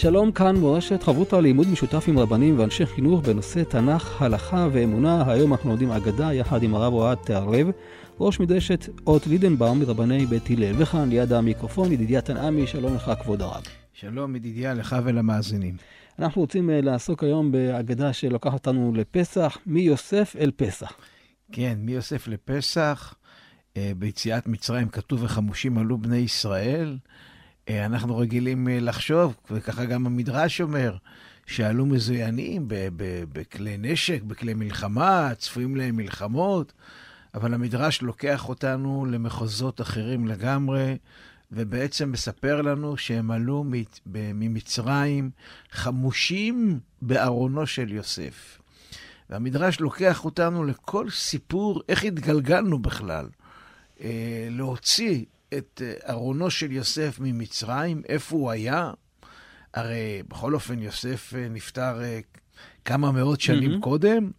שלום כאן מורשת חברותא לימוד משותף עם רבנים ואנשי חינוך בנושא תנ"ך, הלכה ואמונה. היום אנחנו לומדים אגדה יחד עם הרב אוהד תערב, ראש מדרשת אות לידנבאום מרבני בית הלל. וכאן ליד המיקרופון ידידיה תנעמי, שלום לך כבוד הרב. שלום ידידיה לך ולמאזינים. אנחנו רוצים uh, לעסוק היום באגדה שלוקחת אותנו לפסח, מיוסף אל פסח. כן, מיוסף לפסח, uh, ביציאת מצרים כתוב וחמושים עלו בני ישראל. אה, אנחנו רגילים אה, לחשוב, וככה גם המדרש אומר, שעלו מזוינים בכלי נשק, בכלי מלחמה, צפויים להם מלחמות, אבל המדרש לוקח אותנו למחוזות אחרים לגמרי, ובעצם מספר לנו שהם עלו ממצרים חמושים בארונו של יוסף. והמדרש לוקח אותנו לכל סיפור, איך התגלגלנו בכלל. אה, להוציא את אה, ארונו של יוסף ממצרים, איפה הוא היה? הרי בכל אופן יוסף אה, נפטר אה, כמה מאות שנים mm-hmm. קודם,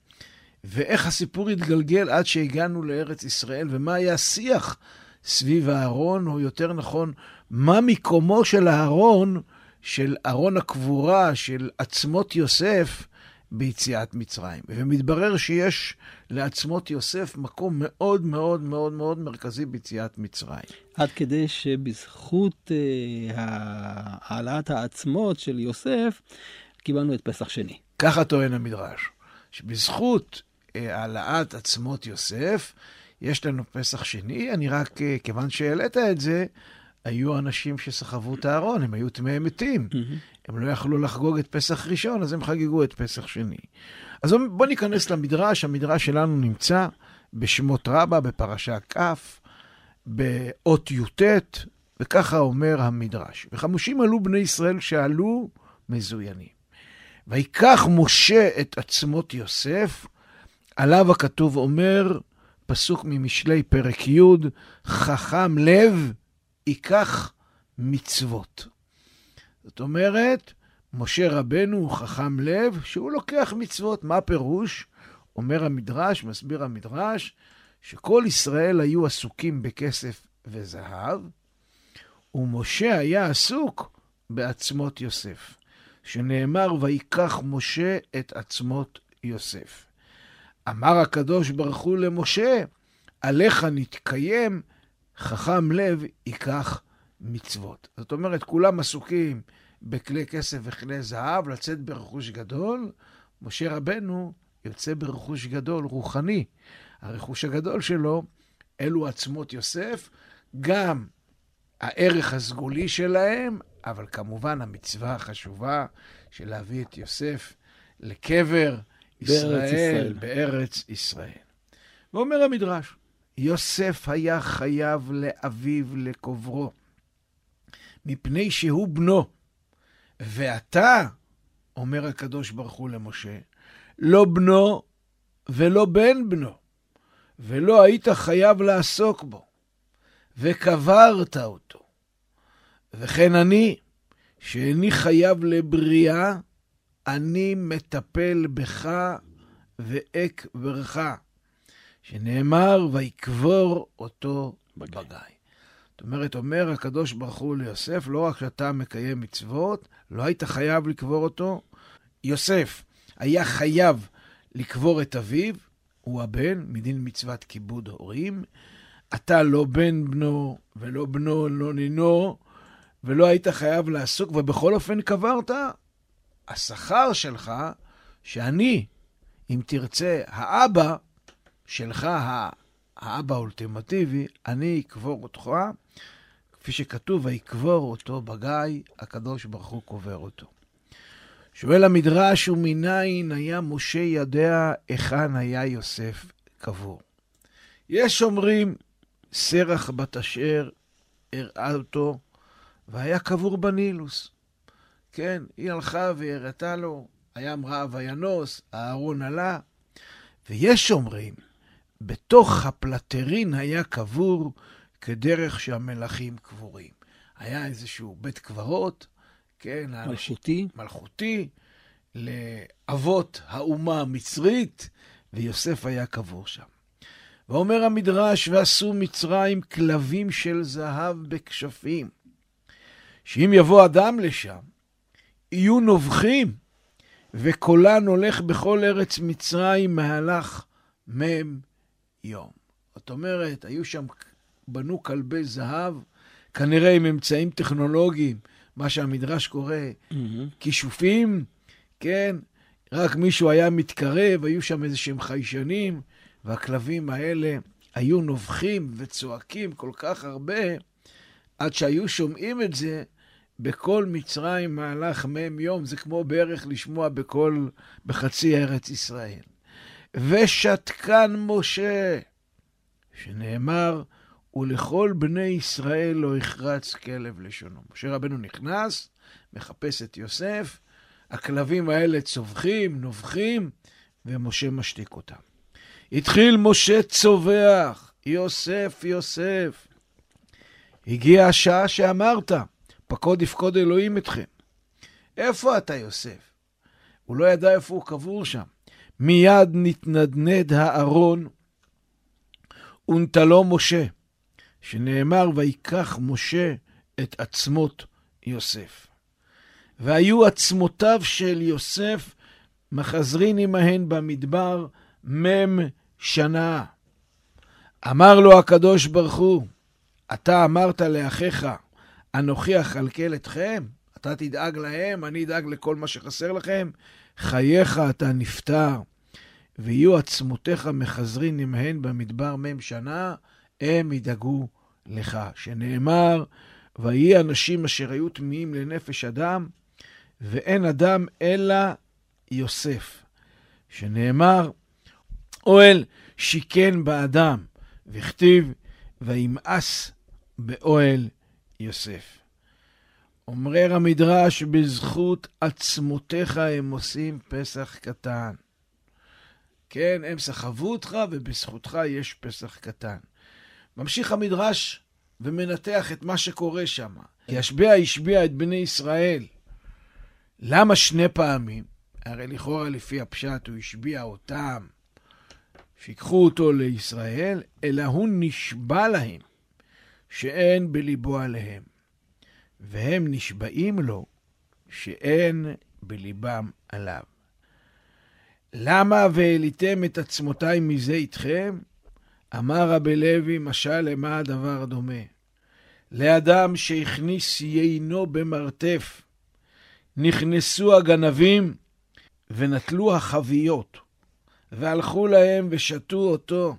ואיך הסיפור התגלגל עד שהגענו לארץ ישראל, ומה היה השיח סביב הארון, או יותר נכון, מה מקומו של הארון, של ארון הקבורה, של עצמות יוסף, ביציאת מצרים. ומתברר שיש לעצמות יוסף מקום מאוד מאוד מאוד מאוד מרכזי ביציאת מצרים. עד כדי שבזכות אה, העלאת העצמות של יוסף, קיבלנו את פסח שני. ככה טוען המדרש, שבזכות אה, העלאת עצמות יוסף, יש לנו פסח שני. אני רק, אה, כיוון שהעלית את זה, היו אנשים שסחבו את הארון, הם היו טמאי מתים. Mm-hmm. הם לא יכלו לחגוג את פסח ראשון, אז הם חגגו את פסח שני. אז בואו ניכנס למדרש, המדרש שלנו נמצא בשמות רבה, בפרשה כ', באות י"ט, וככה אומר המדרש. וחמושים עלו בני ישראל שעלו מזוינים. ויקח משה את עצמות יוסף, עליו הכתוב אומר, פסוק ממשלי פרק י', חכם לב ייקח מצוות. זאת אומרת, משה רבנו הוא חכם לב שהוא לוקח מצוות. מה פירוש? אומר המדרש, מסביר המדרש, שכל ישראל היו עסוקים בכסף וזהב, ומשה היה עסוק בעצמות יוסף, שנאמר, ויקח משה את עצמות יוסף. אמר הקדוש ברוך הוא למשה, עליך נתקיים, חכם לב ייקח מצוות. זאת אומרת, כולם עסוקים בכלי כסף וכלי זהב, לצאת ברכוש גדול. משה רבנו יוצא ברכוש גדול, רוחני. הרכוש הגדול שלו, אלו עצמות יוסף, גם הערך הסגולי שלהם, אבל כמובן המצווה החשובה של להביא את יוסף לקבר ישראל, בארץ ישראל. בארץ ישראל. ואומר המדרש, יוסף היה חייב לאביו לקוברו, מפני שהוא בנו. ואתה, אומר הקדוש ברוך הוא למשה, לא בנו ולא בן בנו, ולא היית חייב לעסוק בו, וקברת אותו. וכן אני, שאיני חייב לבריאה, אני מטפל בך ואקברך, שנאמר, ויקבור אותו בגיא. זאת אומרת, אומר הקדוש ברוך הוא ליוסף, לא רק שאתה מקיים מצוות, לא היית חייב לקבור אותו. יוסף היה חייב לקבור את אביו, הוא הבן, מדין מצוות כיבוד הורים. אתה לא בן בנו, ולא בנו, לא נינו, ולא היית חייב לעסוק, ובכל אופן קברת. השכר שלך, שאני, אם תרצה, האבא שלך, האבא האולטימטיבי, אני אקבור אותך, כפי שכתוב, ויקבור אותו בגיא, הקדוש ברוך הוא קובר אותו. שואל המדרש, ומניין היה משה יודע היכן היה יוסף קבור? יש אומרים, סרח בת אשר הראה אותו, והיה קבור בנילוס. כן, היא הלכה והראתה לו הים רעב וינוס, אהרון עלה. ויש אומרים, בתוך הפלטרין היה קבור כדרך שהמלכים קבורים. היה איזשהו בית קברות, כן, מלכותי, מלכותי, לאבות האומה המצרית, ויוסף היה קבור שם. ואומר המדרש, ועשו מצרים כלבים של זהב בכשפים, שאם יבוא אדם לשם, יהיו נובחים, וקולן הולך בכל ארץ מצרים מהלך מ' יום. זאת אומרת, היו שם, בנו כלבי זהב, כנראה עם אמצעים טכנולוגיים, מה שהמדרש קורא mm-hmm. כישופים, כן? רק מישהו היה מתקרב, היו שם איזה שהם חיישנים, והכלבים האלה היו נובחים וצועקים כל כך הרבה, עד שהיו שומעים את זה בכל מצרים מהלך מ' יום, זה כמו בערך לשמוע בכל, בחצי ארץ ישראל. ושתקן משה, שנאמר, ולכל בני ישראל לא יחרץ כלב לשונו. משה רבנו נכנס, מחפש את יוסף, הכלבים האלה צווחים, נובחים, ומשה משתיק אותם. התחיל משה צווח, יוסף, יוסף. הגיעה השעה שאמרת, פקוד יפקוד אלוהים אתכם. איפה אתה, יוסף? הוא לא ידע איפה הוא קבור שם. מיד נתנדנד הארון ונטלו משה, שנאמר, ויקח משה את עצמות יוסף. והיו עצמותיו של יוסף מחזרין עמהן במדבר מ' שנה. אמר לו הקדוש ברוך הוא, אתה אמרת לאחיך, אנוכי אכלכל אתכם? אתה תדאג להם, אני אדאג לכל מה שחסר לכם? חייך אתה נפטר, ויהיו עצמותיך מחזרין עמהן במדבר מ' שנה, הם ידאגו לך. שנאמר, ויהי אנשים אשר היו טמאים לנפש אדם, ואין אדם אלא יוסף. שנאמר, אוהל שיכן באדם, וכתיב, וימאס באוהל יוסף. אומר המדרש, בזכות עצמותיך הם עושים פסח קטן. כן, הם סחבו אותך, ובזכותך יש פסח קטן. ממשיך המדרש ומנתח את מה שקורה שם. כי השביע השביע את בני ישראל. למה שני פעמים? הרי לכאורה לפי הפשט הוא השביע אותם, שיקחו אותו לישראל, אלא הוא נשבע להם שאין בליבו עליהם. והם נשבעים לו שאין בליבם עליו. למה והעליתם את עצמותיי מזה איתכם? אמר רבי לוי, משל למה הדבר דומה? לאדם שהכניס יינו במרתף, נכנסו הגנבים ונטלו החביות, והלכו להם ושתו אותו.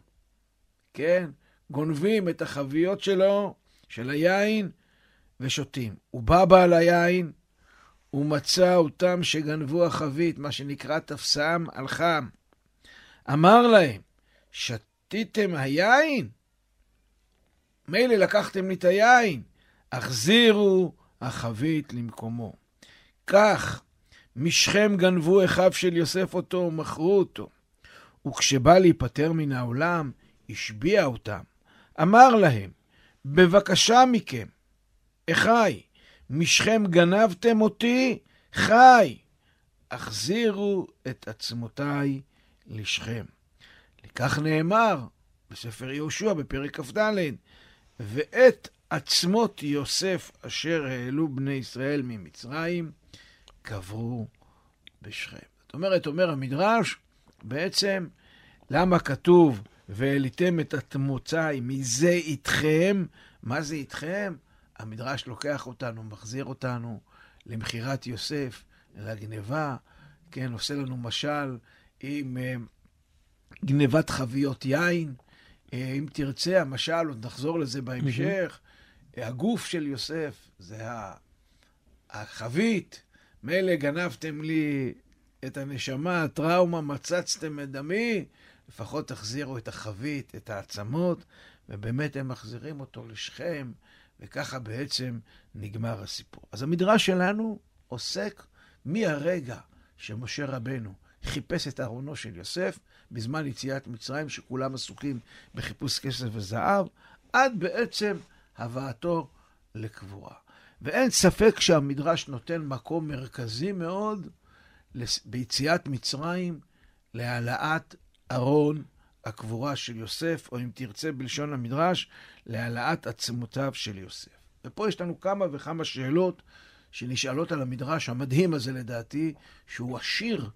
כן, גונבים את החביות שלו, של היין, ושותים. הוא בא בעל היין, ומצא אותם שגנבו החבית, מה שנקרא תפסם על חם. אמר להם, שתיתם היין? מילא לקחתם לי את היין, החזירו החבית למקומו. כך, משכם גנבו אחיו של יוסף אותו ומכרו אותו. וכשבא להיפטר מן העולם, השביע אותם. אמר להם, בבקשה מכם, אחי, משכם גנבתם אותי, חי, החזירו את עצמותיי לשכם. לכך נאמר בספר יהושע בפרק כ"ד, ואת עצמות יוסף אשר העלו בני ישראל ממצרים, קברו בשכם. זאת אומרת, אומר המדרש, בעצם, למה כתוב והעליתם את עצמותיי מזה איתכם? מה זה איתכם? המדרש לוקח אותנו, מחזיר אותנו למכירת יוסף, לגניבה, כן, עושה לנו משל עם uh, גניבת חביות יין. Uh, אם תרצה, המשל, עוד נחזור לזה בהמשך, mm-hmm. הגוף של יוסף זה החבית, מילא גנבתם לי את הנשמה, הטראומה, מצצתם את דמי, לפחות תחזירו את החבית, את העצמות, ובאמת הם מחזירים אותו לשכם, וככה בעצם נגמר הסיפור. אז המדרש שלנו עוסק מהרגע שמשה רבנו חיפש את ארונו של יוסף בזמן יציאת מצרים, שכולם עסוקים בחיפוש כסף וזהב, עד בעצם הבאתו לקבורה. ואין ספק שהמדרש נותן מקום מרכזי מאוד ביציאת מצרים להעלאת ארון הקבורה של יוסף, או אם תרצה בלשון המדרש, להעלאת עצמותיו של יוסף. ופה יש לנו כמה וכמה שאלות שנשאלות על המדרש המדהים הזה לדעתי, שהוא עשיר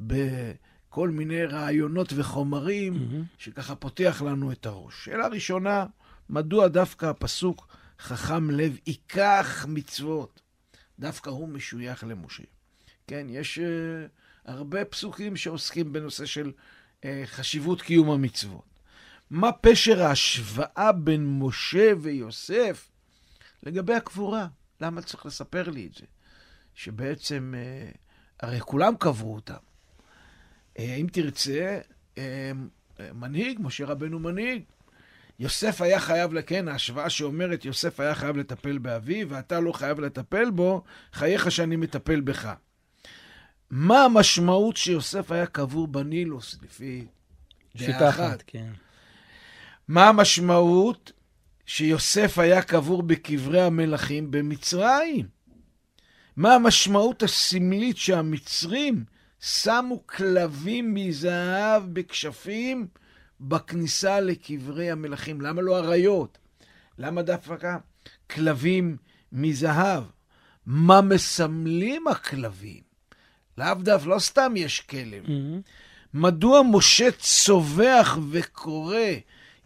בכל מיני רעיונות וחומרים, mm-hmm. שככה פותח לנו את הראש. שאלה ראשונה, מדוע דווקא הפסוק חכם לב ייקח מצוות, דווקא הוא משוייך למשה? כן, יש uh, הרבה פסוקים שעוסקים בנושא של חשיבות קיום המצוות. מה פשר ההשוואה בין משה ויוסף לגבי הקבורה? למה צריך לספר לי את זה? שבעצם, uh, הרי כולם קברו אותם. Uh, אם תרצה, מנהיג, משה רבנו מנהיג. יוסף היה חייב, כן, ההשוואה שאומרת, יוסף היה חייב לטפל באביו, ואתה לא חייב לטפל בו, חייך שאני מטפל בך. מה המשמעות שיוסף היה קבור בנילוס, לפי דעה אחת? כן. מה המשמעות שיוסף היה קבור בקברי המלכים במצרים? מה המשמעות הסמלית שהמצרים שמו כלבים מזהב בכשפים בכניסה לקברי המלכים? למה לא אריות? למה דווקא כלבים מזהב? מה מסמלים הכלבים? לאו דווקא, לא סתם יש כלב. Mm-hmm. מדוע משה צווח וקורא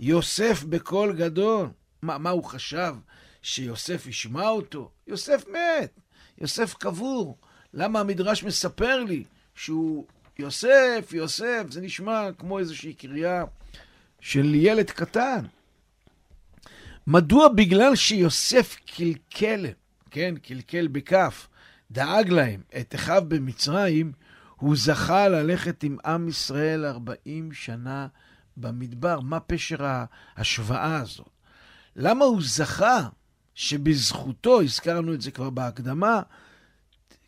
יוסף בקול גדול? מה, מה הוא חשב? שיוסף ישמע אותו? יוסף מת, יוסף קבור. למה המדרש מספר לי שהוא יוסף, יוסף? זה נשמע כמו איזושהי קריאה של ילד קטן. מדוע בגלל שיוסף קלקל, כן, קלקל בכף, דאג להם את אחיו במצרים, הוא זכה ללכת עם עם ישראל 40 שנה במדבר. מה פשר ההשוואה הזאת? למה הוא זכה שבזכותו, הזכרנו את זה כבר בהקדמה,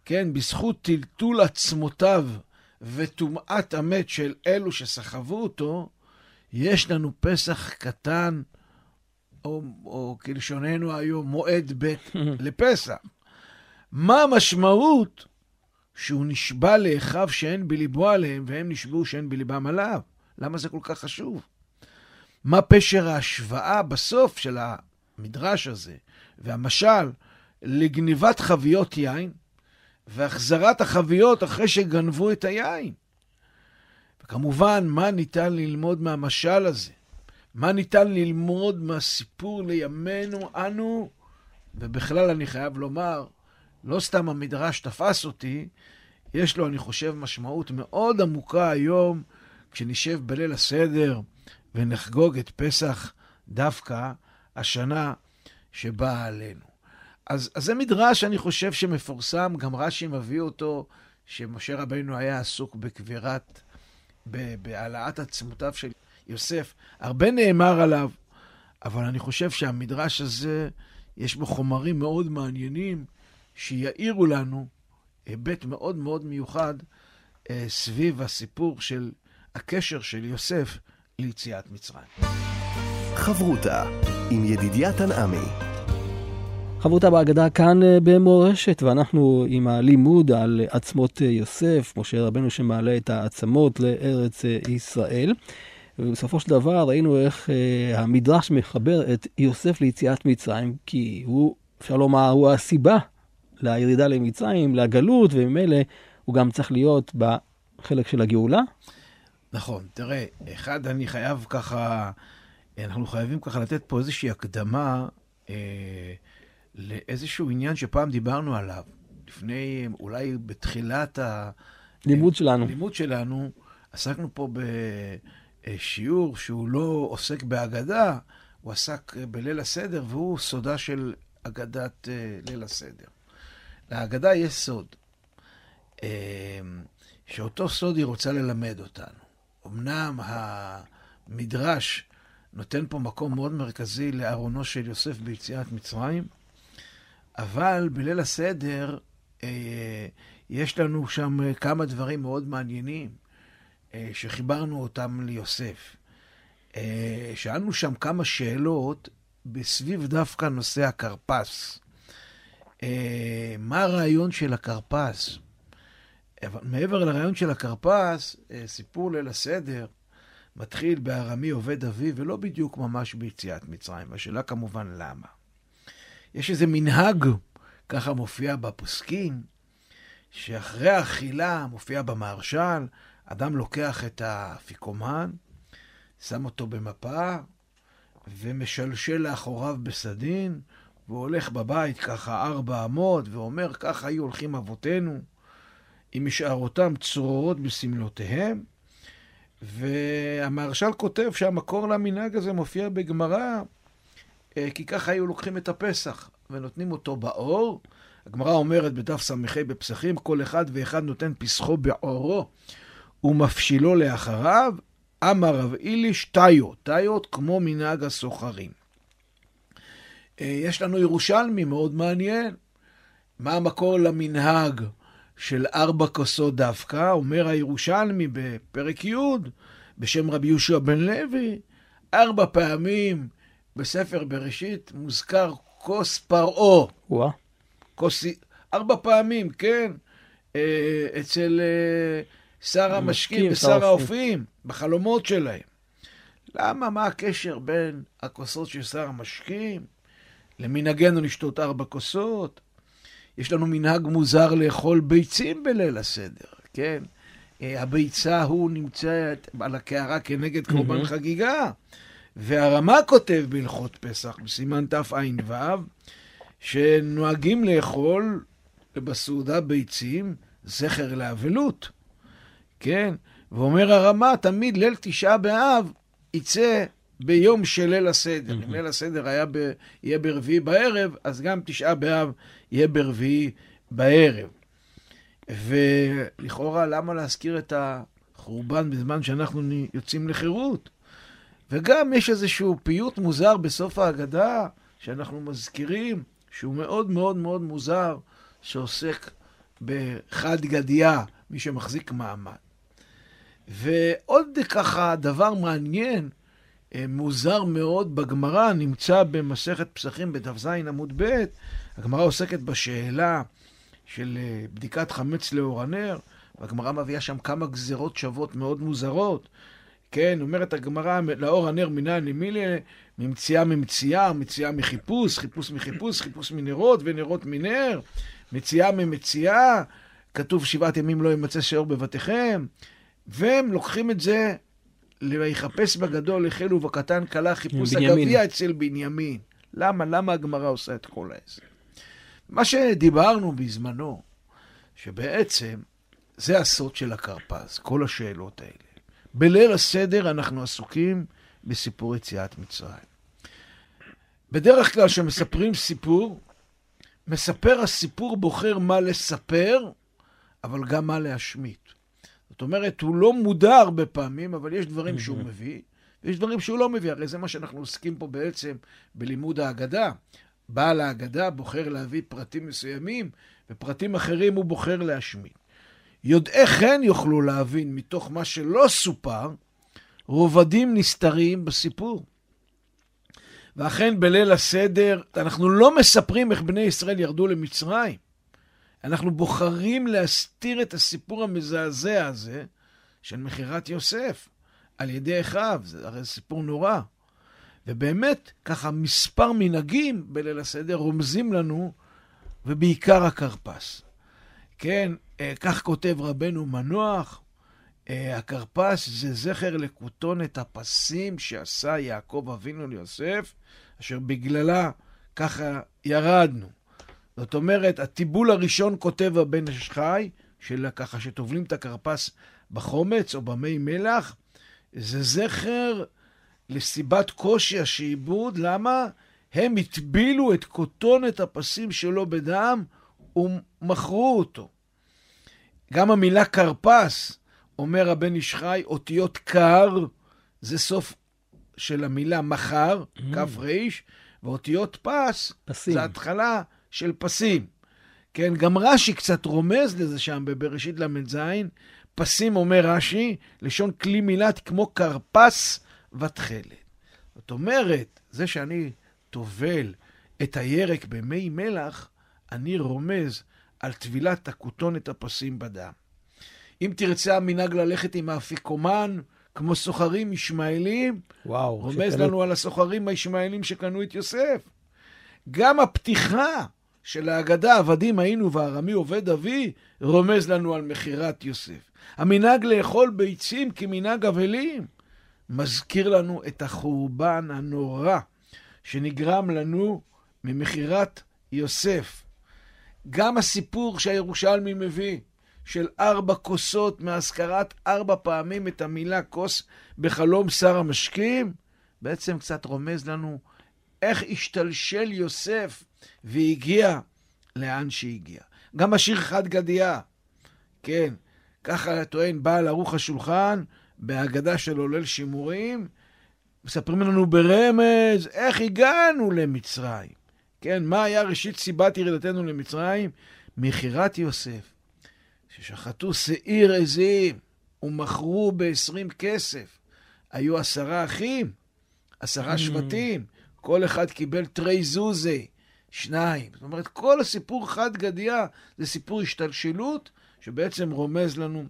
כן, בזכות טלטול עצמותיו וטומאת המת של אלו שסחבו אותו, יש לנו פסח קטן, או, או כלשוננו היום, מועד ב' לפסח. מה המשמעות שהוא נשבע לאחיו שאין בליבו עליהם, והם נשבעו שאין בליבם עליו? למה זה כל כך חשוב? מה פשר ההשוואה בסוף של המדרש הזה והמשל לגניבת חביות יין והחזרת החביות אחרי שגנבו את היין? וכמובן, מה ניתן ללמוד מהמשל הזה? מה ניתן ללמוד מהסיפור לימינו אנו? ובכלל, אני חייב לומר, לא סתם המדרש תפס אותי, יש לו, אני חושב, משמעות מאוד עמוקה היום, כשנשב בליל הסדר ונחגוג את פסח דווקא השנה שבאה עלינו. אז, אז זה מדרש, אני חושב, שמפורסם, גם רש"י מביא אותו, שמשה רבינו היה עסוק בקבירת, בהעלאת עצמותיו של יוסף. הרבה נאמר עליו, אבל אני חושב שהמדרש הזה, יש בו חומרים מאוד מעניינים, שיאירו לנו היבט מאוד מאוד מיוחד אה, סביב הסיפור של הקשר של יוסף ליציאת מצרים. חברותה עם ידידיה תנעמי. חברותה בהגדה כאן אה, במורשת, ואנחנו עם הלימוד על עצמות אה, יוסף, משה רבנו שמעלה את העצמות לארץ ישראל. ובסופו של דבר ראינו איך המדרש מחבר את יוסף ליציאת מצרים, כי הוא, אפשר לומר, הוא הסיבה לירידה למצרים, לגלות, וממילא הוא גם צריך להיות בחלק של הגאולה. נכון, תראה, אחד, אני חייב ככה, אנחנו חייבים ככה לתת פה איזושהי הקדמה אה, לאיזשהו עניין שפעם דיברנו עליו, לפני, אולי בתחילת הלימוד שלנו. הלימוד שלנו, עסקנו פה בשיעור שהוא לא עוסק בהגדה, הוא עסק בליל הסדר, והוא סודה של אגדת אה, ליל הסדר. להגדה יש סוד, אמ, שאותו סוד היא רוצה ללמד אותנו. אמנם המדרש נותן פה מקום מאוד מרכזי לארונו של יוסף ביציאת מצרים, אבל בליל הסדר אה, יש לנו שם אה, כמה דברים מאוד מעניינים אה, שחיברנו אותם ליוסף. אה, שאלנו שם כמה שאלות בסביב דווקא נושא הכרפס. מה הרעיון של הכרפס? אבל מעבר לרעיון של הכרפס, סיפור ליל הסדר מתחיל בארמי עובד אבי, ולא בדיוק ממש ביציאת מצרים. והשאלה כמובן למה. יש איזה מנהג, ככה מופיע בפוסקים, שאחרי האכילה, מופיע במהרש"ל, אדם לוקח את האפיקומן, שם אותו במפה, ומשלשל לאחוריו בסדין, והולך בבית ככה ארבע אמות, ואומר, ככה היו הולכים אבותינו, עם משארותם צרורות בסמלותיהם. והמהרש"ל כותב שהמקור למנהג הזה מופיע בגמרא, אה, כי ככה היו לוקחים את הפסח, ונותנים אותו באור. הגמרא אומרת בדף ס"ה בפסחים, כל אחד ואחד נותן פסחו בעורו ומפשילו לאחריו. אמר רב איליש, תאיות, תאיות כמו מנהג הסוחרים. אה, יש לנו ירושלמי מאוד מעניין. מה המקור למנהג של ארבע כוסות דווקא? אומר הירושלמי בפרק י', בשם רבי יהושע בן לוי, ארבע פעמים בספר בראשית מוזכר כוס פרעה. וואה. כוס... ארבע פעמים, כן, אה, אצל אה, שר המשקים ושר האופים, בחלומות שלהם. למה? מה הקשר בין הכוסות של שר המשקים למנהגנו לשתות ארבע כוסות? יש לנו מנהג מוזר לאכול ביצים בליל הסדר, כן? אה, הביצה הוא נמצאת על הקערה כנגד קורבן mm-hmm. חגיגה. והרמה כותב בהלכות פסח, בסימן תע"ו, שנוהגים לאכול בסעודה ביצים זכר לאבלות, כן? ואומר הרמה, תמיד ליל תשעה באב יצא ביום של ליל הסדר. אם ליל הסדר היה ב, יהיה ברביעי בערב, אז גם תשעה באב יהיה ברביעי בערב. ולכאורה, למה להזכיר את החורבן בזמן שאנחנו יוצאים לחירות? וגם יש איזשהו פיוט מוזר בסוף ההגדה, שאנחנו מזכירים, שהוא מאוד מאוד מאוד מוזר, שעוסק בחד גדיה, מי שמחזיק מעמד. ועוד ככה דבר מעניין, מוזר מאוד בגמרא, נמצא במסכת פסחים בדף ז עמוד ב', הגמרא עוסקת בשאלה של אה, בדיקת חמץ לאור הנר, והגמרא מביאה שם כמה גזרות שוות מאוד מוזרות. כן, אומרת הגמרא, לאור הנר מנין למילי, ממציאה ממציאה, מציאה מחיפוש, חיפוש מחיפוש, חיפוש מנרות ונרות מנר, מציאה ממציאה, כתוב שבעת ימים לא ימצא שאור בבתיכם, והם לוקחים את זה, ויחפש בגדול החלו ובקטן כלה חיפוש הגביע אצל בנימין. למה? למה הגמרא עושה את כל העשר? מה שדיברנו בזמנו, שבעצם זה הסוד של הכרפס, כל השאלות האלה. בליל הסדר אנחנו עסוקים בסיפור יציאת מצרים. בדרך כלל כשמספרים סיפור, מספר הסיפור בוחר מה לספר, אבל גם מה להשמיט. זאת אומרת, הוא לא מודע הרבה פעמים, אבל יש דברים שהוא מביא, ויש דברים שהוא לא מביא. הרי זה מה שאנחנו עוסקים פה בעצם בלימוד ההגדה. בעל ההגדה בוחר להביא פרטים מסוימים, ופרטים אחרים הוא בוחר להשמיט. יודעי חן יוכלו להבין מתוך מה שלא סופר, רובדים נסתרים בסיפור. ואכן בליל הסדר אנחנו לא מספרים איך בני ישראל ירדו למצרים. אנחנו בוחרים להסתיר את הסיפור המזעזע הזה של מכירת יוסף על ידי אחיו, זה הרי סיפור נורא. ובאמת, ככה מספר מנהגים בליל הסדר רומזים לנו, ובעיקר הכרפס. כן, אה, כך כותב רבנו מנוח, אה, הכרפס זה זכר לכותונת הפסים שעשה יעקב אבינו ליוסף, אשר בגללה ככה ירדנו. זאת אומרת, הטיבול הראשון כותב הבן איש חי, של ככה שטובלים את הכרפס בחומץ או במי מלח, זה זכר לסיבת קושי השעבוד. למה? הם הטבילו את כותונת הפסים שלו בדם ומכרו אותו. גם המילה כרפס, אומר הבן איש חי, אותיות קר, זה סוף של המילה מחר, mm. כף ריש, ואותיות פס, פסים. זה התחלה של פסים. כן, גם רש"י קצת רומז לזה שם בבראשית ל"ז. פסים אומר רש"י, לשון כלי מילת כמו כרפס ותכלת. זאת אומרת, זה שאני טובל את הירק במי מלח, אני רומז על טבילת הכותונת הפסים בדם. אם תרצה המנהג ללכת עם האפיקומן, כמו סוחרים ישמעאלים, וואו. רומז שקנו- לנו על הסוחרים הישמעאלים שקנו את יוסף. גם הפתיחה של ההגדה, עבדים היינו וארמי עובד אבי, רומז לנו על מכירת יוסף. המנהג לאכול ביצים כמנהג אבלים, מזכיר לנו את החורבן הנורא שנגרם לנו ממכירת יוסף. גם הסיפור שהירושלמי מביא, של ארבע כוסות מהזכרת ארבע פעמים את המילה כוס בחלום שר המשקים, בעצם קצת רומז לנו איך השתלשל יוסף והגיע לאן שהגיע. גם השיר חד גדיה, כן, ככה טוען בעל ערוך השולחן בהגדה של עולל שימורים, מספרים לנו ברמז איך הגענו למצרים. כן, מה היה ראשית סיבת ירידתנו למצרים? מכירת יוסף, ששחטו שעיר עזים ומכרו ב-20 כסף. היו עשרה אחים, עשרה שבטים, כל אחד קיבל תרי זוזי, שניים. זאת אומרת, כל הסיפור חד גדיה זה סיפור השתלשלות, שבעצם רומז לנו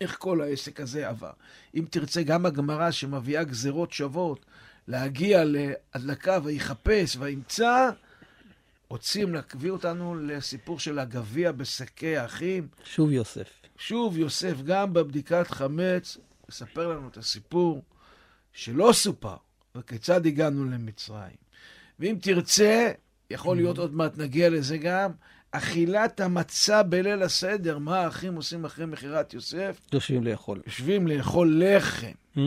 איך כל העסק הזה עבר. אם תרצה, גם הגמרא שמביאה גזרות שוות, להגיע להדלקה ויחפש וימצא, רוצים להקביא אותנו לסיפור של הגביע בשקי האחים. שוב יוסף. שוב, יוסף, גם בבדיקת חמץ, מספר לנו את הסיפור שלא סופר, וכיצד הגענו למצרים. ואם תרצה, יכול להיות עוד מעט נגיע לזה גם, אכילת המצה בליל הסדר, מה האחים עושים אחרי מכירת יוסף? יושבים לאכול. יושבים לאכול לחם. Mm.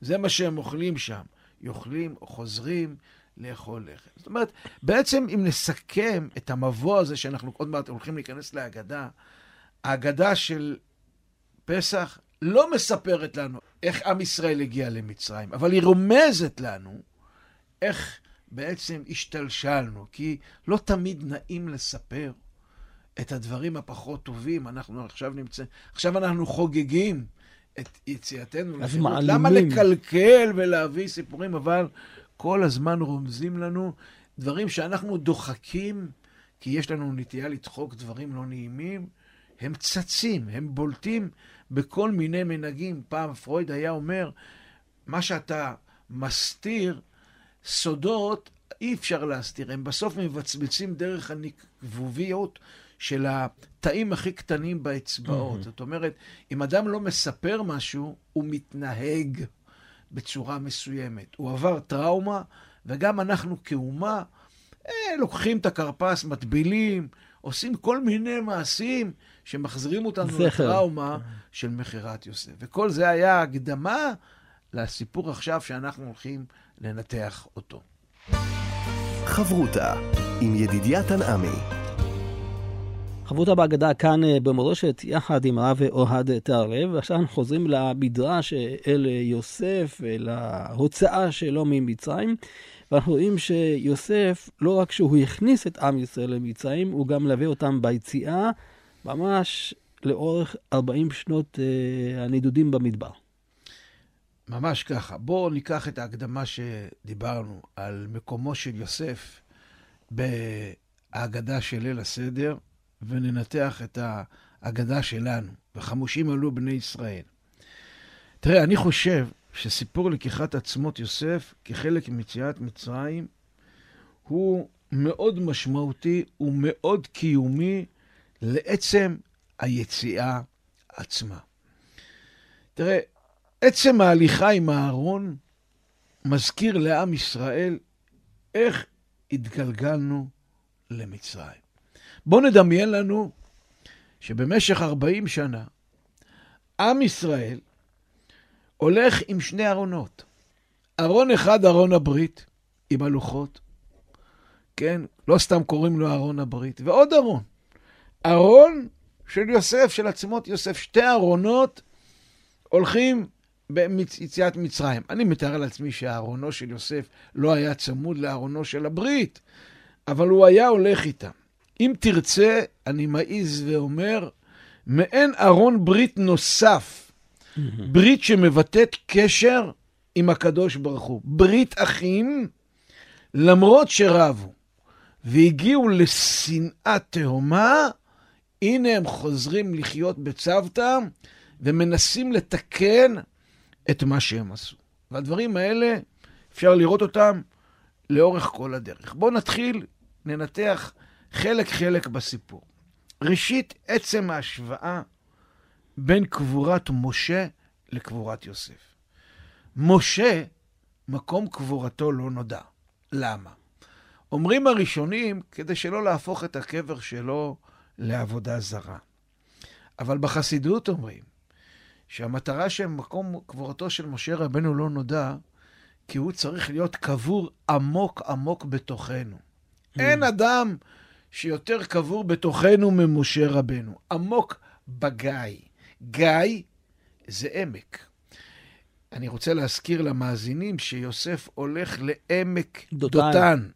זה מה שהם אוכלים שם. יאכלים חוזרים לאכול לחם. זאת אומרת, בעצם אם נסכם את המבוא הזה שאנחנו עוד מעט הולכים להיכנס להגדה, ההגדה של פסח לא מספרת לנו איך עם ישראל הגיע למצרים, אבל היא רומזת לנו איך בעצם השתלשלנו, כי לא תמיד נעים לספר את הדברים הפחות טובים. אנחנו עכשיו נמצא, עכשיו אנחנו חוגגים את יציאתנו אז לחירות. למה לקלקל ולהביא סיפורים, אבל כל הזמן רומזים לנו דברים שאנחנו דוחקים, כי יש לנו נטייה לדחוק דברים לא נעימים, הם צצים, הם בולטים בכל מיני מנהגים. פעם פרויד היה אומר, מה שאתה מסתיר, סודות, אי אפשר להסתיר. הם בסוף מבצבצים דרך הנקבוביות של התאים הכי קטנים באצבעות. זאת אומרת, אם אדם לא מספר משהו, הוא מתנהג בצורה מסוימת. הוא עבר טראומה, וגם אנחנו כאומה אה, לוקחים את הכרפס, מטבילים, עושים כל מיני מעשים שמחזירים אותנו זכר. לטראומה של מכירת יוסף. וכל זה היה הקדמה לסיפור עכשיו שאנחנו הולכים לנתח אותו. חברותה עם ידידיה תנעמי. חברותה בהגדה כאן אה, במורשת, יחד עם הרב אוהד תערב, ועכשיו אנחנו חוזרים למדרש אה, אל יוסף, אל ההוצאה שלו ממצרים, ואנחנו רואים שיוסף, לא רק שהוא הכניס את עם ישראל למצרים, הוא גם מלווה אותם ביציאה, ממש לאורך 40 שנות אה, הנדודים במדבר. ממש ככה. בואו ניקח את ההקדמה שדיברנו על מקומו של יוסף בהאגדה של ליל הסדר, וננתח את ההגדה שלנו, וחמושים עלו בני ישראל. תראה, אני חושב שסיפור לקיחת עצמות יוסף כחלק מיציאת מצרים הוא מאוד משמעותי ומאוד קיומי לעצם היציאה עצמה. תראה, עצם ההליכה עם הארון מזכיר לעם ישראל איך התגלגלנו למצרים. בואו נדמיין לנו שבמשך 40 שנה עם ישראל הולך עם שני ארונות. ארון אחד, ארון הברית, עם הלוחות, כן? לא סתם קוראים לו ארון הברית. ועוד ארון. ארון של יוסף, של עצמות יוסף. שתי ארונות הולכים ביציאת מצרים. אני מתאר לעצמי שהארונו של יוסף לא היה צמוד לארונו של הברית, אבל הוא היה הולך איתם. אם תרצה, אני מעז ואומר, מעין ארון ברית נוסף, ברית שמבטאת קשר עם הקדוש ברוך הוא. ברית אחים, למרות שרבו והגיעו לשנאה תהומה, הנה הם חוזרים לחיות בצוותא ומנסים לתקן את מה שהם עשו. והדברים האלה, אפשר לראות אותם לאורך כל הדרך. בואו נתחיל, ננתח חלק-חלק בסיפור. ראשית, עצם ההשוואה בין קבורת משה לקבורת יוסף. משה, מקום קבורתו לא נודע. למה? אומרים הראשונים, כדי שלא להפוך את הקבר שלו לעבודה זרה. אבל בחסידות אומרים שהמטרה של מקום קבורתו של משה רבנו לא נודע, כי הוא צריך להיות קבור עמוק עמוק בתוכנו. Mm. אין אדם שיותר קבור בתוכנו ממשה רבנו, עמוק בגיא. גיא זה עמק. אני רוצה להזכיר למאזינים שיוסף הולך לעמק דותן. דותן.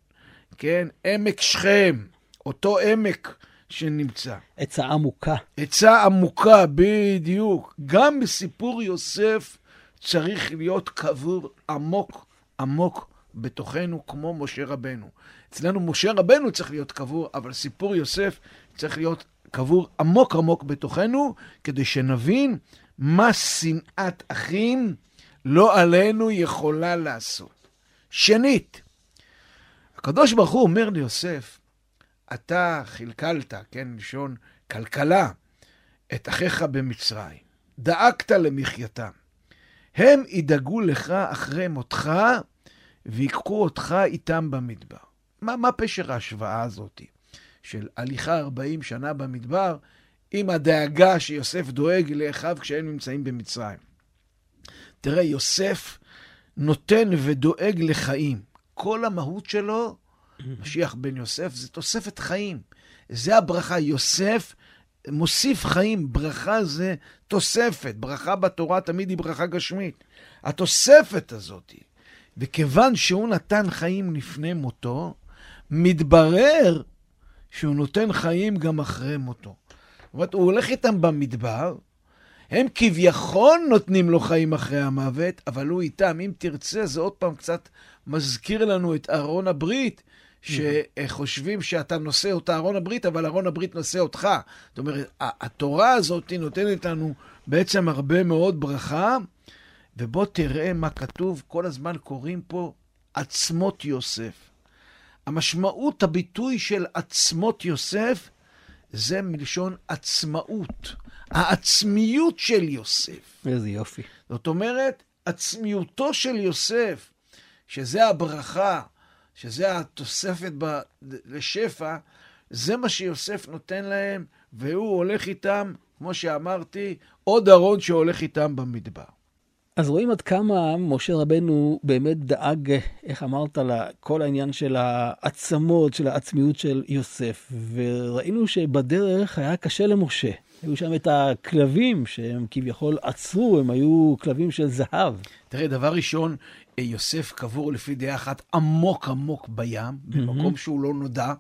כן, עמק שכם, אותו עמק שנמצא. עצה עמוקה. עצה עמוקה, בדיוק. גם בסיפור יוסף צריך להיות קבור עמוק עמוק בתוכנו, כמו משה רבנו. אצלנו משה רבנו צריך להיות קבור, אבל סיפור יוסף צריך להיות קבור עמוק עמוק בתוכנו, כדי שנבין מה שנאת אחים לא עלינו יכולה לעשות. שנית, הקדוש ברוך הוא אומר ליוסף, אתה חלקלת, כן, לשון כלכלה, את אחיך במצרים, דאגת למחייתם. הם ידאגו לך אחרי מותך ויקחו אותך איתם במדבר. מה, מה פשר ההשוואה הזאת של הליכה 40 שנה במדבר עם הדאגה שיוסף דואג לאחיו כשהם נמצאים במצרים? תראה, יוסף נותן ודואג לחיים. כל המהות שלו, משיח בן יוסף, זה תוספת חיים. זה הברכה. יוסף מוסיף חיים. ברכה זה תוספת. ברכה בתורה תמיד היא ברכה גשמית. התוספת הזאת, וכיוון שהוא נתן חיים לפני מותו, מתברר שהוא נותן חיים גם אחרי מותו. זאת אומרת, הוא הולך איתם במדבר, הם כביכול נותנים לו חיים אחרי המוות, אבל הוא איתם. אם תרצה, זה עוד פעם קצת מזכיר לנו את ארון הברית, שחושבים שאתה נושא אותה ארון הברית, אבל ארון הברית נושא אותך. זאת אומרת, התורה הזאת נותנת לנו בעצם הרבה מאוד ברכה, ובוא תראה מה כתוב, כל הזמן קוראים פה עצמות יוסף. המשמעות, הביטוי של עצמות יוסף, זה מלשון עצמאות. העצמיות של יוסף. איזה יופי. זאת אומרת, עצמיותו של יוסף, שזה הברכה, שזה התוספת ב, לשפע, זה מה שיוסף נותן להם, והוא הולך איתם, כמו שאמרתי, עוד ארון שהולך איתם במדבר. אז רואים עד כמה משה רבנו באמת דאג, איך אמרת, לכל העניין של העצמות, של העצמיות של יוסף. וראינו שבדרך היה קשה למשה. היו שם את הכלבים שהם כביכול עצרו, הם היו כלבים של זהב. תראה, דבר ראשון, יוסף קבור לפי דעה אחת עמוק עמוק בים, במקום שהוא לא נודע,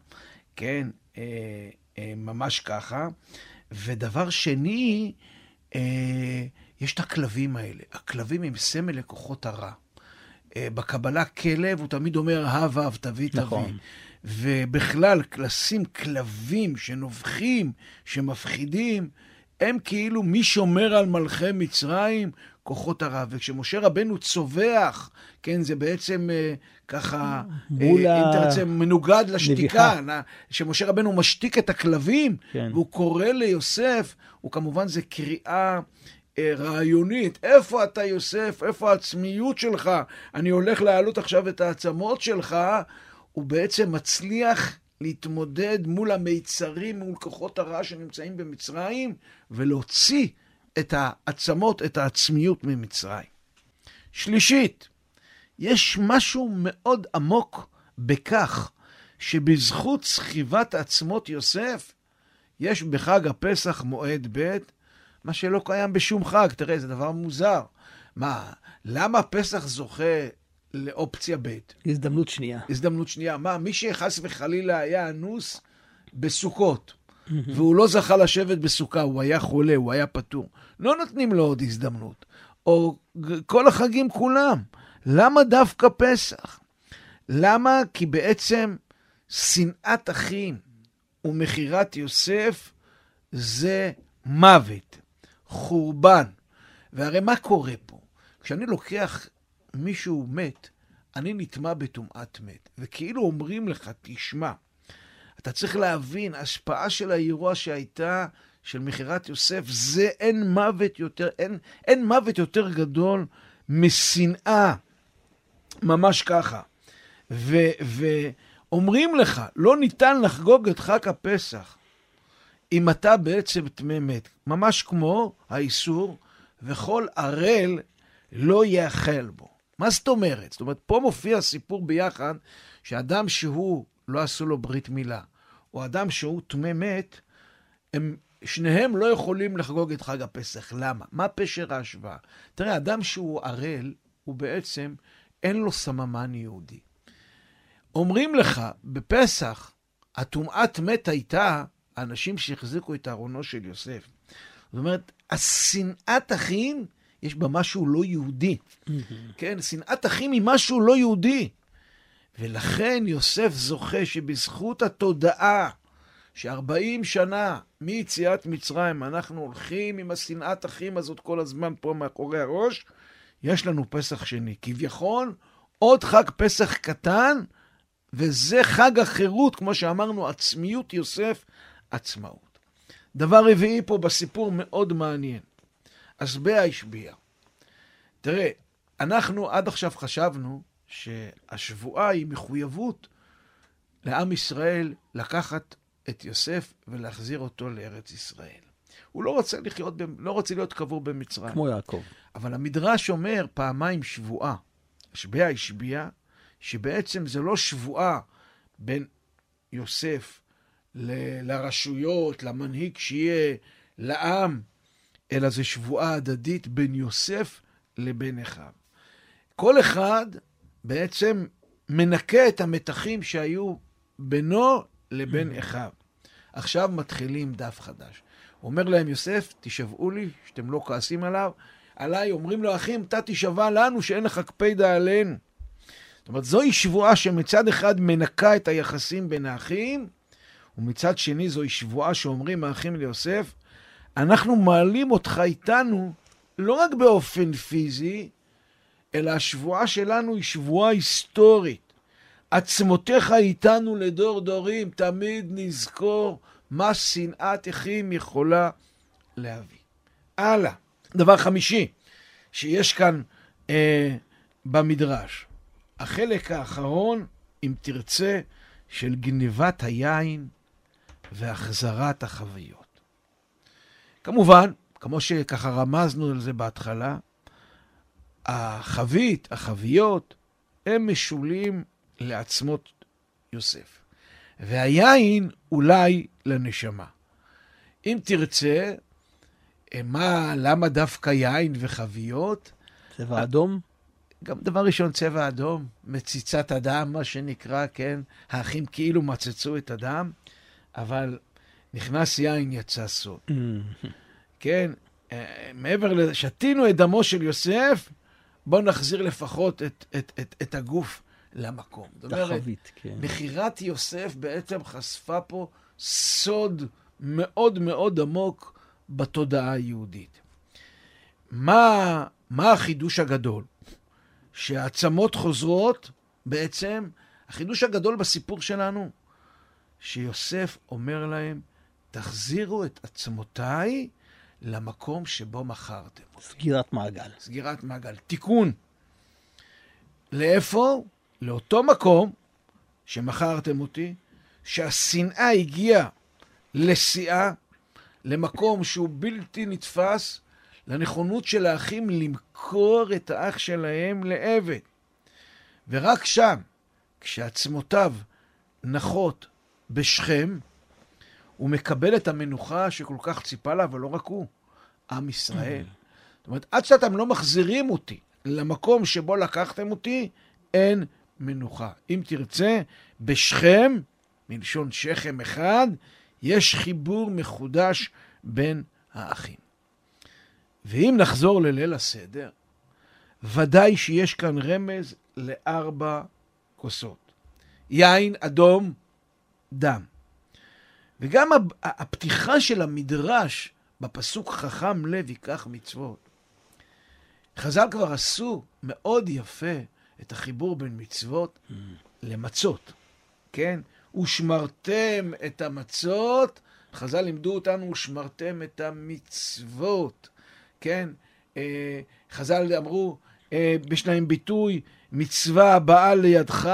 כן, אה, אה, ממש ככה. ודבר שני, אה, יש את הכלבים האלה. הכלבים הם סמל לכוחות הרע. אה, בקבלה כלב, הוא תמיד אומר, הב הב, תביא תביא. נכון. ובכלל, לשים כלבים שנובחים, שמפחידים, הם כאילו מי שומר על מלכי מצרים, כוחות הרע. וכשמשה רבנו צווח, כן, זה בעצם אה, ככה, מול אה, אם תרצה, מנוגד לשתיקה. כשמשה רבנו משתיק את הכלבים, כן. והוא קורא ליוסף, הוא כמובן, זה קריאה אה, רעיונית. איפה אתה, יוסף? איפה העצמיות שלך? אני הולך להעלות עכשיו את העצמות שלך. הוא בעצם מצליח להתמודד מול המיצרים, מול כוחות הרע שנמצאים במצרים, ולהוציא את העצמות, את העצמיות ממצרים. שלישית, יש משהו מאוד עמוק בכך שבזכות סחיבת עצמות יוסף, יש בחג הפסח מועד ב', מה שלא קיים בשום חג. תראה, זה דבר מוזר. מה, למה פסח זוכה לאופציה ב'? הזדמנות שנייה. הזדמנות שנייה. מה, מי שחס וחלילה היה אנוס בסוכות, והוא לא זכה לשבת בסוכה, הוא היה חולה, הוא היה פטור. לא נותנים לו עוד הזדמנות. או כל החגים כולם. למה דווקא פסח? למה? כי בעצם שנאת אחים ומכירת יוסף זה מוות, חורבן. והרי מה קורה פה? כשאני לוקח מישהו מת, אני נטמע בטומאת מת. וכאילו אומרים לך, תשמע, אתה צריך להבין, השפעה של האירוע שהייתה, של מכירת יוסף, זה אין מוות יותר, אין, אין מוות יותר גדול משנאה. ממש ככה. ואומרים לך, לא ניתן לחגוג את חג הפסח אם אתה בעצם טמא מת. ממש כמו האיסור, וכל ערל לא יאכל בו. מה זאת אומרת? זאת אומרת, פה מופיע סיפור ביחד, שאדם שהוא, לא עשו לו ברית מילה, או אדם שהוא טמא מת, הם שניהם לא יכולים לחגוג את חג הפסח. למה? מה פשר ההשוואה? תראה, אדם שהוא ערל, הוא בעצם, אין לו סממן יהודי. אומרים לך, בפסח, הטומאת מת הייתה האנשים שהחזיקו את ארונו של יוסף. זאת אומרת, השנאת אחים, יש בה משהו לא יהודי. כן, שנאת אחים היא משהו לא יהודי. ולכן יוסף זוכה שבזכות התודעה ש-40 שנה מיציאת מצרים אנחנו הולכים עם השנאת אחים הזאת כל הזמן פה מאחורי הראש, יש לנו פסח שני. כביכול, עוד חג פסח קטן, וזה חג החירות, כמו שאמרנו, עצמיות יוסף, עצמאות. דבר רביעי פה בסיפור מאוד מעניין. השביע השביע. תראה, אנחנו עד עכשיו חשבנו שהשבועה היא מחויבות לעם ישראל לקחת את יוסף ולהחזיר אותו לארץ ישראל. הוא לא רוצה לחיות, לא רוצה להיות קבור במצרים. כמו יעקב. אבל המדרש אומר פעמיים שבועה. השביע השביע, שבעצם זה לא שבועה בין יוסף ל- לרשויות, למנהיג שיהיה, לעם, אלא זה שבועה הדדית בין יוסף לבין אחיו. כל אחד בעצם מנקה את המתחים שהיו בינו לבין אחיו. עכשיו מתחילים דף חדש. אומר להם יוסף, תשבעו לי, שאתם לא כועסים עליו. עליי אומרים לו, אחים, אתה תשבע לנו שאין לך קפידה עלינו. זאת אומרת, זוהי שבועה שמצד אחד מנקה את היחסים בין האחים, ומצד שני זוהי שבועה שאומרים האחים ליוסף, אנחנו מעלים אותך איתנו לא רק באופן פיזי, אלא השבועה שלנו היא שבועה היסטורית. עצמותיך איתנו לדור דורים, תמיד נזכור מה שנאת אחים יכולה להביא. הלאה. דבר חמישי שיש כאן אה, במדרש, החלק האחרון, אם תרצה, של גנבת היין והחזרת החביות. כמובן, כמו שככה רמזנו על זה בהתחלה, החבית, החביות, הם משולים לעצמות יוסף. והיין אולי לנשמה. אם תרצה, אה, מה, למה דווקא יין וחביות? צבע אדום? גם דבר ראשון, צבע אדום, מציצת הדם, מה שנקרא, כן? האחים כאילו מצצו את הדם, אבל נכנס יין, יצא סוד. כן? אה, מעבר לזה, שתינו את דמו של יוסף, בואו נחזיר לפחות את, את, את, את הגוף למקום. את החבית, כן. מכירת יוסף בעצם חשפה פה סוד מאוד מאוד עמוק בתודעה היהודית. מה, מה החידוש הגדול? שהעצמות חוזרות, בעצם, החידוש הגדול בסיפור שלנו, שיוסף אומר להם, תחזירו את עצמותיי למקום שבו מכרתם. סגירת מעגל. סגירת מעגל. תיקון. לאיפה? לאותו מקום שמכרתם אותי, שהשנאה הגיעה לשיאה, למקום שהוא בלתי נתפס, לנכונות של האחים למכור את האח שלהם לעבד. ורק שם, כשעצמותיו נחות בשכם, הוא מקבל את המנוחה שכל כך ציפה לה, אבל לא רק הוא, עם ישראל. זאת אומרת, עד שאתם לא מחזירים אותי למקום שבו לקחתם אותי, אין מנוחה. אם תרצה, בשכם מלשון שכם אחד, יש חיבור מחודש בין האחים. ואם נחזור לליל הסדר, ודאי שיש כאן רמז לארבע כוסות. יין אדום, דם. וגם הפתיחה של המדרש בפסוק חכם לב ייקח מצוות. חז"ל כבר עשו מאוד יפה את החיבור בין מצוות mm. למצות, כן? ושמרתם את המצות, חז"ל לימדו אותנו, ושמרתם את המצוות, כן? אה, חז"ל אמרו, אה, להם ביטוי, מצווה הבאה לידך,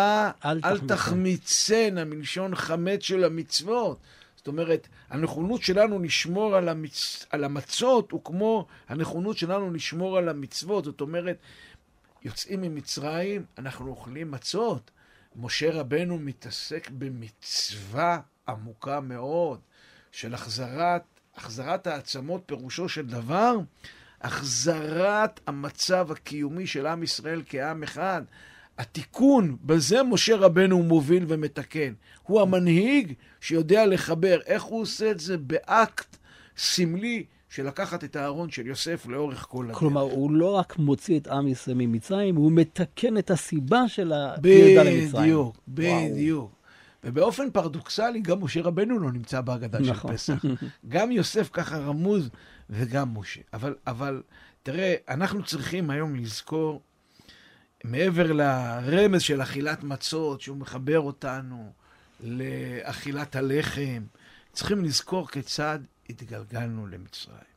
אל, אל תחמיצנה, מלשון חמץ של המצוות. זאת אומרת, הנכונות שלנו לשמור על, המצ... על המצות הוא כמו הנכונות שלנו לשמור על המצוות. זאת אומרת, יוצאים ממצרים, אנחנו אוכלים מצות. משה רבנו מתעסק במצווה עמוקה מאוד של החזרת, החזרת העצמות, פירושו של דבר, החזרת המצב הקיומי של עם ישראל כעם אחד. התיקון, בזה משה רבנו מוביל ומתקן. הוא המנהיג שיודע לחבר. איך הוא עושה את זה? באקט סמלי של לקחת את הארון של יוסף לאורך כל הדרך. כלומר, הוא לא רק מוציא את עם ישראל ממצרים, הוא מתקן את הסיבה של הירידה למצרים. בדיוק, בדיוק. ובאופן פרדוקסלי, גם משה רבנו לא נמצא בהגדה נכון. של פסח. גם יוסף ככה רמוז, וגם משה. אבל, אבל תראה, אנחנו צריכים היום לזכור מעבר לרמז של אכילת מצות, שהוא מחבר אותנו לאכילת הלחם, צריכים לזכור כיצד התגלגלנו למצרים.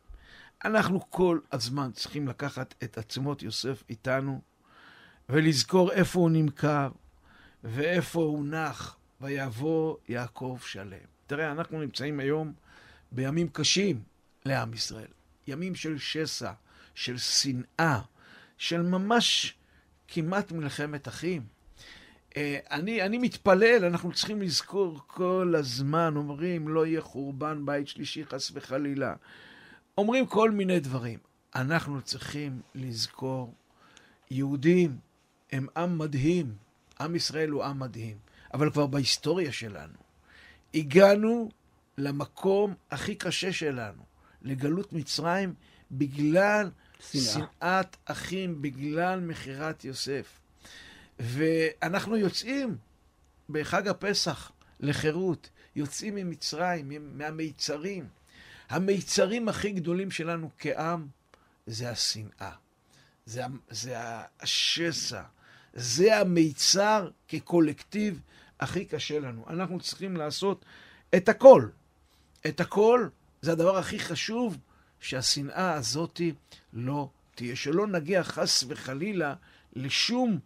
אנחנו כל הזמן צריכים לקחת את עצמות יוסף איתנו ולזכור איפה הוא נמכר ואיפה הוא נח, ויבוא יעקב שלם. תראה, אנחנו נמצאים היום בימים קשים לעם ישראל. ימים של שסע, של שנאה, של ממש כמעט מלחמת אחים. אה, אני, אני מתפלל, אנחנו צריכים לזכור כל הזמן, אומרים, לא יהיה חורבן בית שלישי, חס וחלילה. אומרים כל מיני דברים. אנחנו צריכים לזכור, יהודים הם עם מדהים, עם ישראל הוא עם מדהים, אבל כבר בהיסטוריה שלנו הגענו למקום הכי קשה שלנו, לגלות מצרים, בגלל שנאת אחים בגלל מכירת יוסף. ואנחנו יוצאים בחג הפסח לחירות, יוצאים ממצרים, מהמיצרים. המיצרים הכי גדולים שלנו כעם זה השנאה, זה, זה השסע, זה המיצר כקולקטיב הכי קשה לנו. אנחנו צריכים לעשות את הכל. את הכל זה הדבר הכי חשוב שהשנאה הזאתי לא תהיה. שלא נגיע חס וחלילה לשום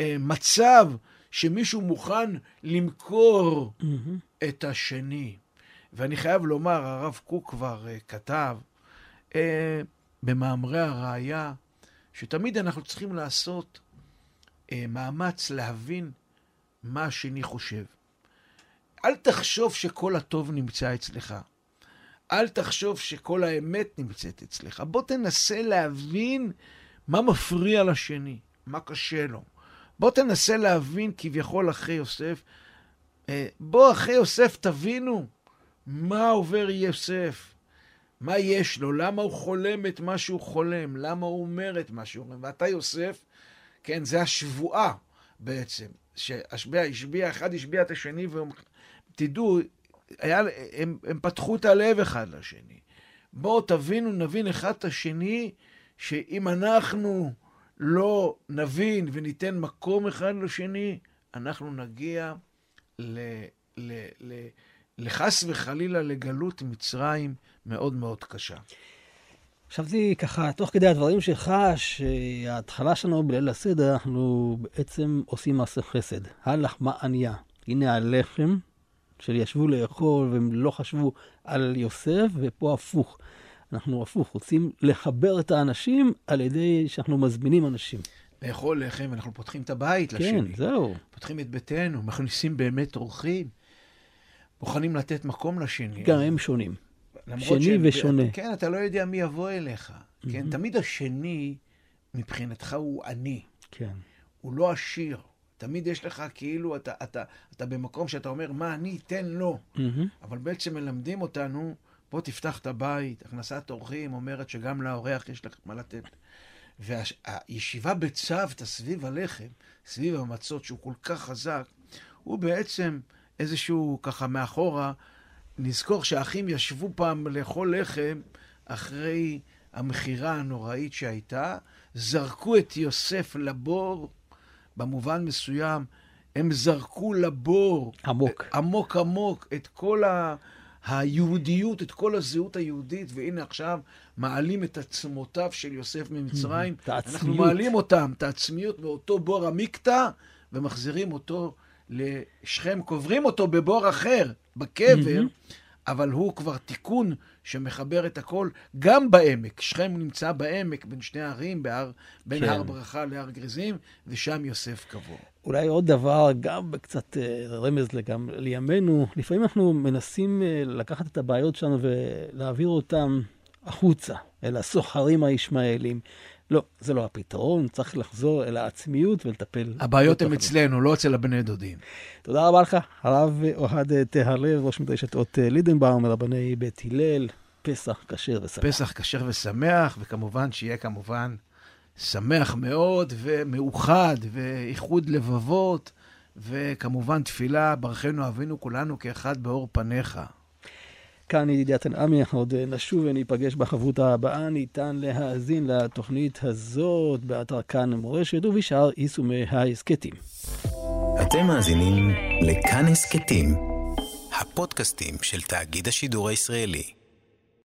אה, מצב שמישהו מוכן למכור mm-hmm. את השני. ואני חייב לומר, הרב קוק כבר אה, כתב אה, במאמרי הראייה, שתמיד אנחנו צריכים לעשות אה, מאמץ להבין מה השני חושב. אל תחשוב שכל הטוב נמצא אצלך. אל תחשוב שכל האמת נמצאת אצלך. בוא תנסה להבין מה מפריע לשני, מה קשה לו. בוא תנסה להבין כביכול אחרי יוסף. אה, בוא, אחרי יוסף, תבינו מה עובר יוסף. מה יש לו? למה הוא חולם את מה שהוא חולם? למה הוא אומר את מה שהוא אומר? ואתה יוסף, כן, זה השבועה בעצם, שהשביע השביע, אחד השביע את השני, ותדעו, היה, הם, הם פתחו את הלב אחד לשני. בואו תבינו, נבין אחד את השני, שאם אנחנו לא נבין וניתן מקום אחד לשני, אנחנו נגיע ל, ל, ל, לחס וחלילה לגלות מצרים מאוד מאוד קשה. חשבתי ככה, תוך כדי הדברים שלך, שההתחלה שלנו בליל הסדר, אנחנו בעצם עושים מעשה חסד. הלחמה ענייה. הנה הלחם, של ישבו לאכול והם לא חשבו על יוסף, ופה הפוך. אנחנו הפוך, רוצים לחבר את האנשים על ידי שאנחנו מזמינים אנשים. לאכול לחם, אנחנו פותחים את הבית כן, לשני. כן, זהו. פותחים את ביתנו, מכניסים באמת אורחים. מוכנים לתת מקום לשני. גם הם שונים. שני שהם, ושונה. כן, אתה לא יודע מי יבוא אליך. כן, mm-hmm. תמיד השני, מבחינתך הוא עני. כן. הוא לא עשיר. תמיד יש לך כאילו, אתה, אתה, אתה במקום שאתה אומר, מה אני אתן לו. Mm-hmm. אבל בעצם מלמדים אותנו, בוא תפתח את הבית, הכנסת אורחים אומרת שגם לאורח יש לך מה לתת. והישיבה בצוותא סביב הלחם, סביב המצות, שהוא כל כך חזק, הוא בעצם איזשהו, ככה מאחורה, נזכור שהאחים ישבו פעם לאכול לחם אחרי המכירה הנוראית שהייתה, זרקו את יוסף לבור, במובן מסוים, הם זרקו לבור. עמוק. עמוק עמוק את כל ה... היהודיות, את כל הזהות היהודית, והנה עכשיו מעלים את עצמותיו של יוסף ממצרים. את העצמיות. אנחנו מעלים אותם, את העצמיות, מאותו בור המקטע, ומחזירים אותו לשכם, קוברים אותו בבור אחר, בקבר, אבל הוא כבר תיקון שמחבר את הכל, גם בעמק. שכם נמצא בעמק, בין שני הערים, בהר, בין כן. הר ברכה להר גריזים, ושם יוסף קבור. אולי עוד דבר, גם קצת אה, רמז גם לימינו, לפעמים אנחנו מנסים אה, לקחת את הבעיות שלנו ולהעביר אותן החוצה, אל הסוחרים הישמעאלים. לא, זה לא הפתרון, צריך לחזור אל העצמיות ולטפל. הבעיות הן אצלנו, לא אצל הבני דודים. תודה רבה לך, הרב אוהד תהרלב, ראש מדרשת אות לידנבאום, מרבני בית הלל, פסח כשר ושמח. פסח כשר ושמח, וכמובן שיהיה כמובן שמח מאוד ומאוחד ואיחוד לבבות, וכמובן תפילה, ברכנו אבינו כולנו כאחד באור פניך. כאן ידידיה תנעמי, אנחנו עוד נשוב וניפגש בחברותה הבאה. ניתן להאזין לתוכנית הזאת באתר כאן מורשת ובשאר יישומי ההסכתים. אתם מאזינים לכאן הסכתים, הפודקאסטים של תאגיד השידור הישראלי.